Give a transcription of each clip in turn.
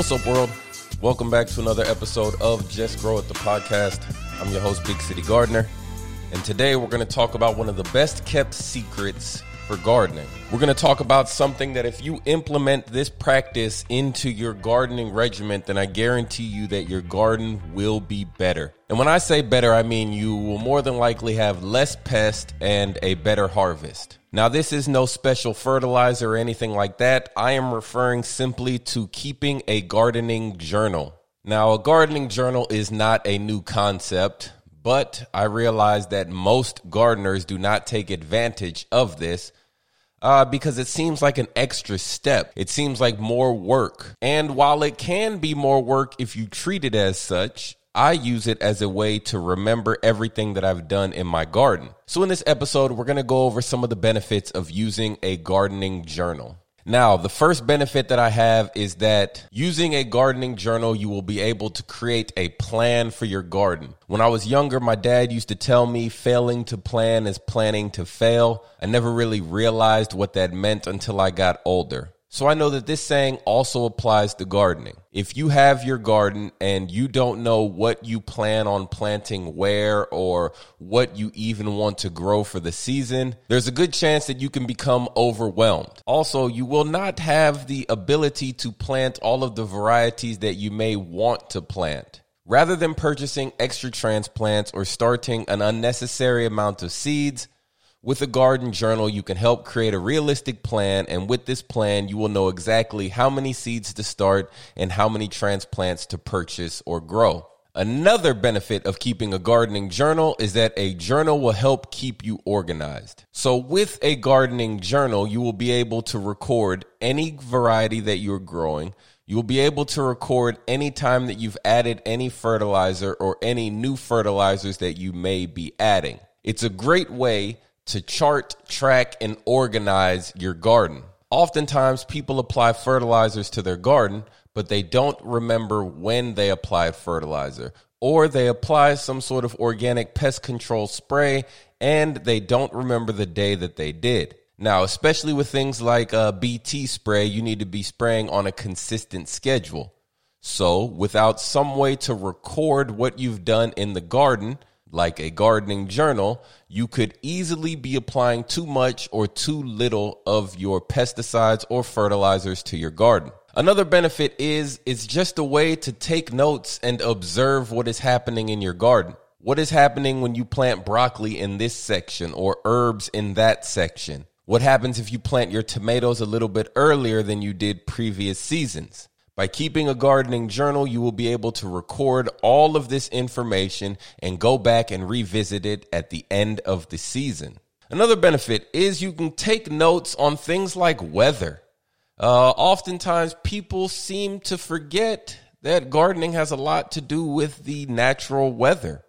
What's up, world? Welcome back to another episode of Just Grow It, the podcast. I'm your host, Big City Gardener, and today we're going to talk about one of the best kept secrets for gardening. We're going to talk about something that if you implement this practice into your gardening regiment, then I guarantee you that your garden will be better. And when I say better, I mean you will more than likely have less pest and a better harvest. Now, this is no special fertilizer or anything like that. I am referring simply to keeping a gardening journal. Now, a gardening journal is not a new concept, but I realize that most gardeners do not take advantage of this uh, because it seems like an extra step. It seems like more work. And while it can be more work if you treat it as such, I use it as a way to remember everything that I've done in my garden. So, in this episode, we're going to go over some of the benefits of using a gardening journal. Now, the first benefit that I have is that using a gardening journal, you will be able to create a plan for your garden. When I was younger, my dad used to tell me failing to plan is planning to fail. I never really realized what that meant until I got older. So I know that this saying also applies to gardening. If you have your garden and you don't know what you plan on planting where or what you even want to grow for the season, there's a good chance that you can become overwhelmed. Also, you will not have the ability to plant all of the varieties that you may want to plant. Rather than purchasing extra transplants or starting an unnecessary amount of seeds, with a garden journal, you can help create a realistic plan, and with this plan, you will know exactly how many seeds to start and how many transplants to purchase or grow. Another benefit of keeping a gardening journal is that a journal will help keep you organized. So, with a gardening journal, you will be able to record any variety that you're growing. You will be able to record any time that you've added any fertilizer or any new fertilizers that you may be adding. It's a great way to chart, track, and organize your garden. Oftentimes, people apply fertilizers to their garden, but they don't remember when they applied fertilizer, or they apply some sort of organic pest control spray and they don't remember the day that they did. Now, especially with things like uh, BT spray, you need to be spraying on a consistent schedule. So, without some way to record what you've done in the garden, like a gardening journal, you could easily be applying too much or too little of your pesticides or fertilizers to your garden. Another benefit is it's just a way to take notes and observe what is happening in your garden. What is happening when you plant broccoli in this section or herbs in that section? What happens if you plant your tomatoes a little bit earlier than you did previous seasons? By keeping a gardening journal, you will be able to record all of this information and go back and revisit it at the end of the season. Another benefit is you can take notes on things like weather. Uh, oftentimes, people seem to forget that gardening has a lot to do with the natural weather.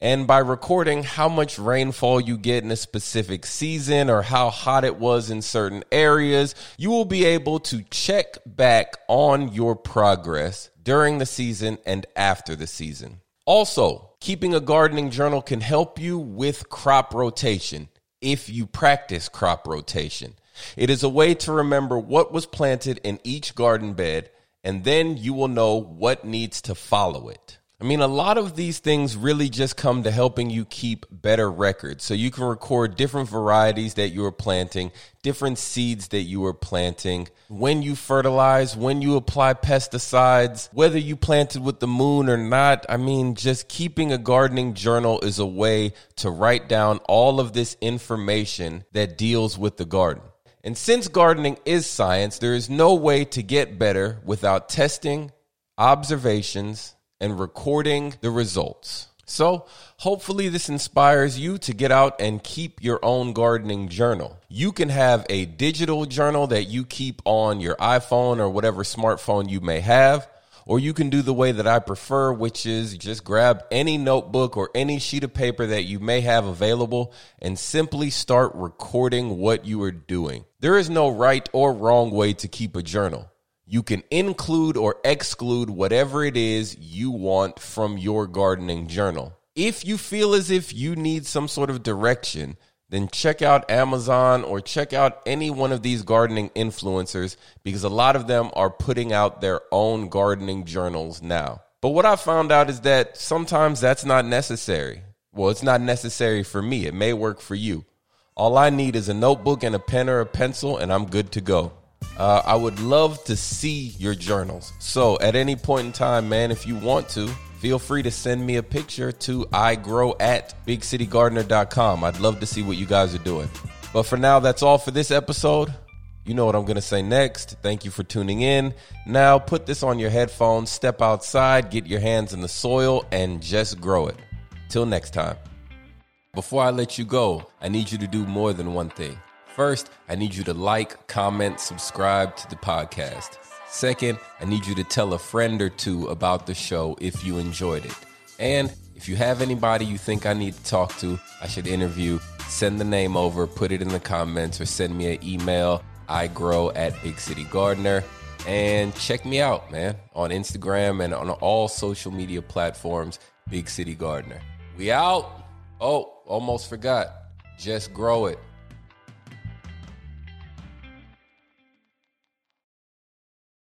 And by recording how much rainfall you get in a specific season or how hot it was in certain areas, you will be able to check back on your progress during the season and after the season. Also, keeping a gardening journal can help you with crop rotation if you practice crop rotation. It is a way to remember what was planted in each garden bed, and then you will know what needs to follow it. I mean, a lot of these things really just come to helping you keep better records. So you can record different varieties that you are planting, different seeds that you are planting, when you fertilize, when you apply pesticides, whether you planted with the moon or not. I mean, just keeping a gardening journal is a way to write down all of this information that deals with the garden. And since gardening is science, there is no way to get better without testing, observations, and recording the results. So, hopefully, this inspires you to get out and keep your own gardening journal. You can have a digital journal that you keep on your iPhone or whatever smartphone you may have, or you can do the way that I prefer, which is just grab any notebook or any sheet of paper that you may have available and simply start recording what you are doing. There is no right or wrong way to keep a journal. You can include or exclude whatever it is you want from your gardening journal. If you feel as if you need some sort of direction, then check out Amazon or check out any one of these gardening influencers because a lot of them are putting out their own gardening journals now. But what I found out is that sometimes that's not necessary. Well, it's not necessary for me. It may work for you. All I need is a notebook and a pen or a pencil, and I'm good to go. Uh, I would love to see your journals. So at any point in time, man, if you want to, feel free to send me a picture to igrow at bigcitygardener.com. I'd love to see what you guys are doing. But for now, that's all for this episode. You know what I'm going to say next. Thank you for tuning in. Now, put this on your headphones, step outside, get your hands in the soil, and just grow it. Till next time. Before I let you go, I need you to do more than one thing. First, I need you to like, comment, subscribe to the podcast. Second, I need you to tell a friend or two about the show if you enjoyed it. And if you have anybody you think I need to talk to, I should interview, send the name over, put it in the comments, or send me an email. I grow at Big City Gardener. And check me out, man, on Instagram and on all social media platforms, Big City Gardener. We out. Oh, almost forgot. Just grow it.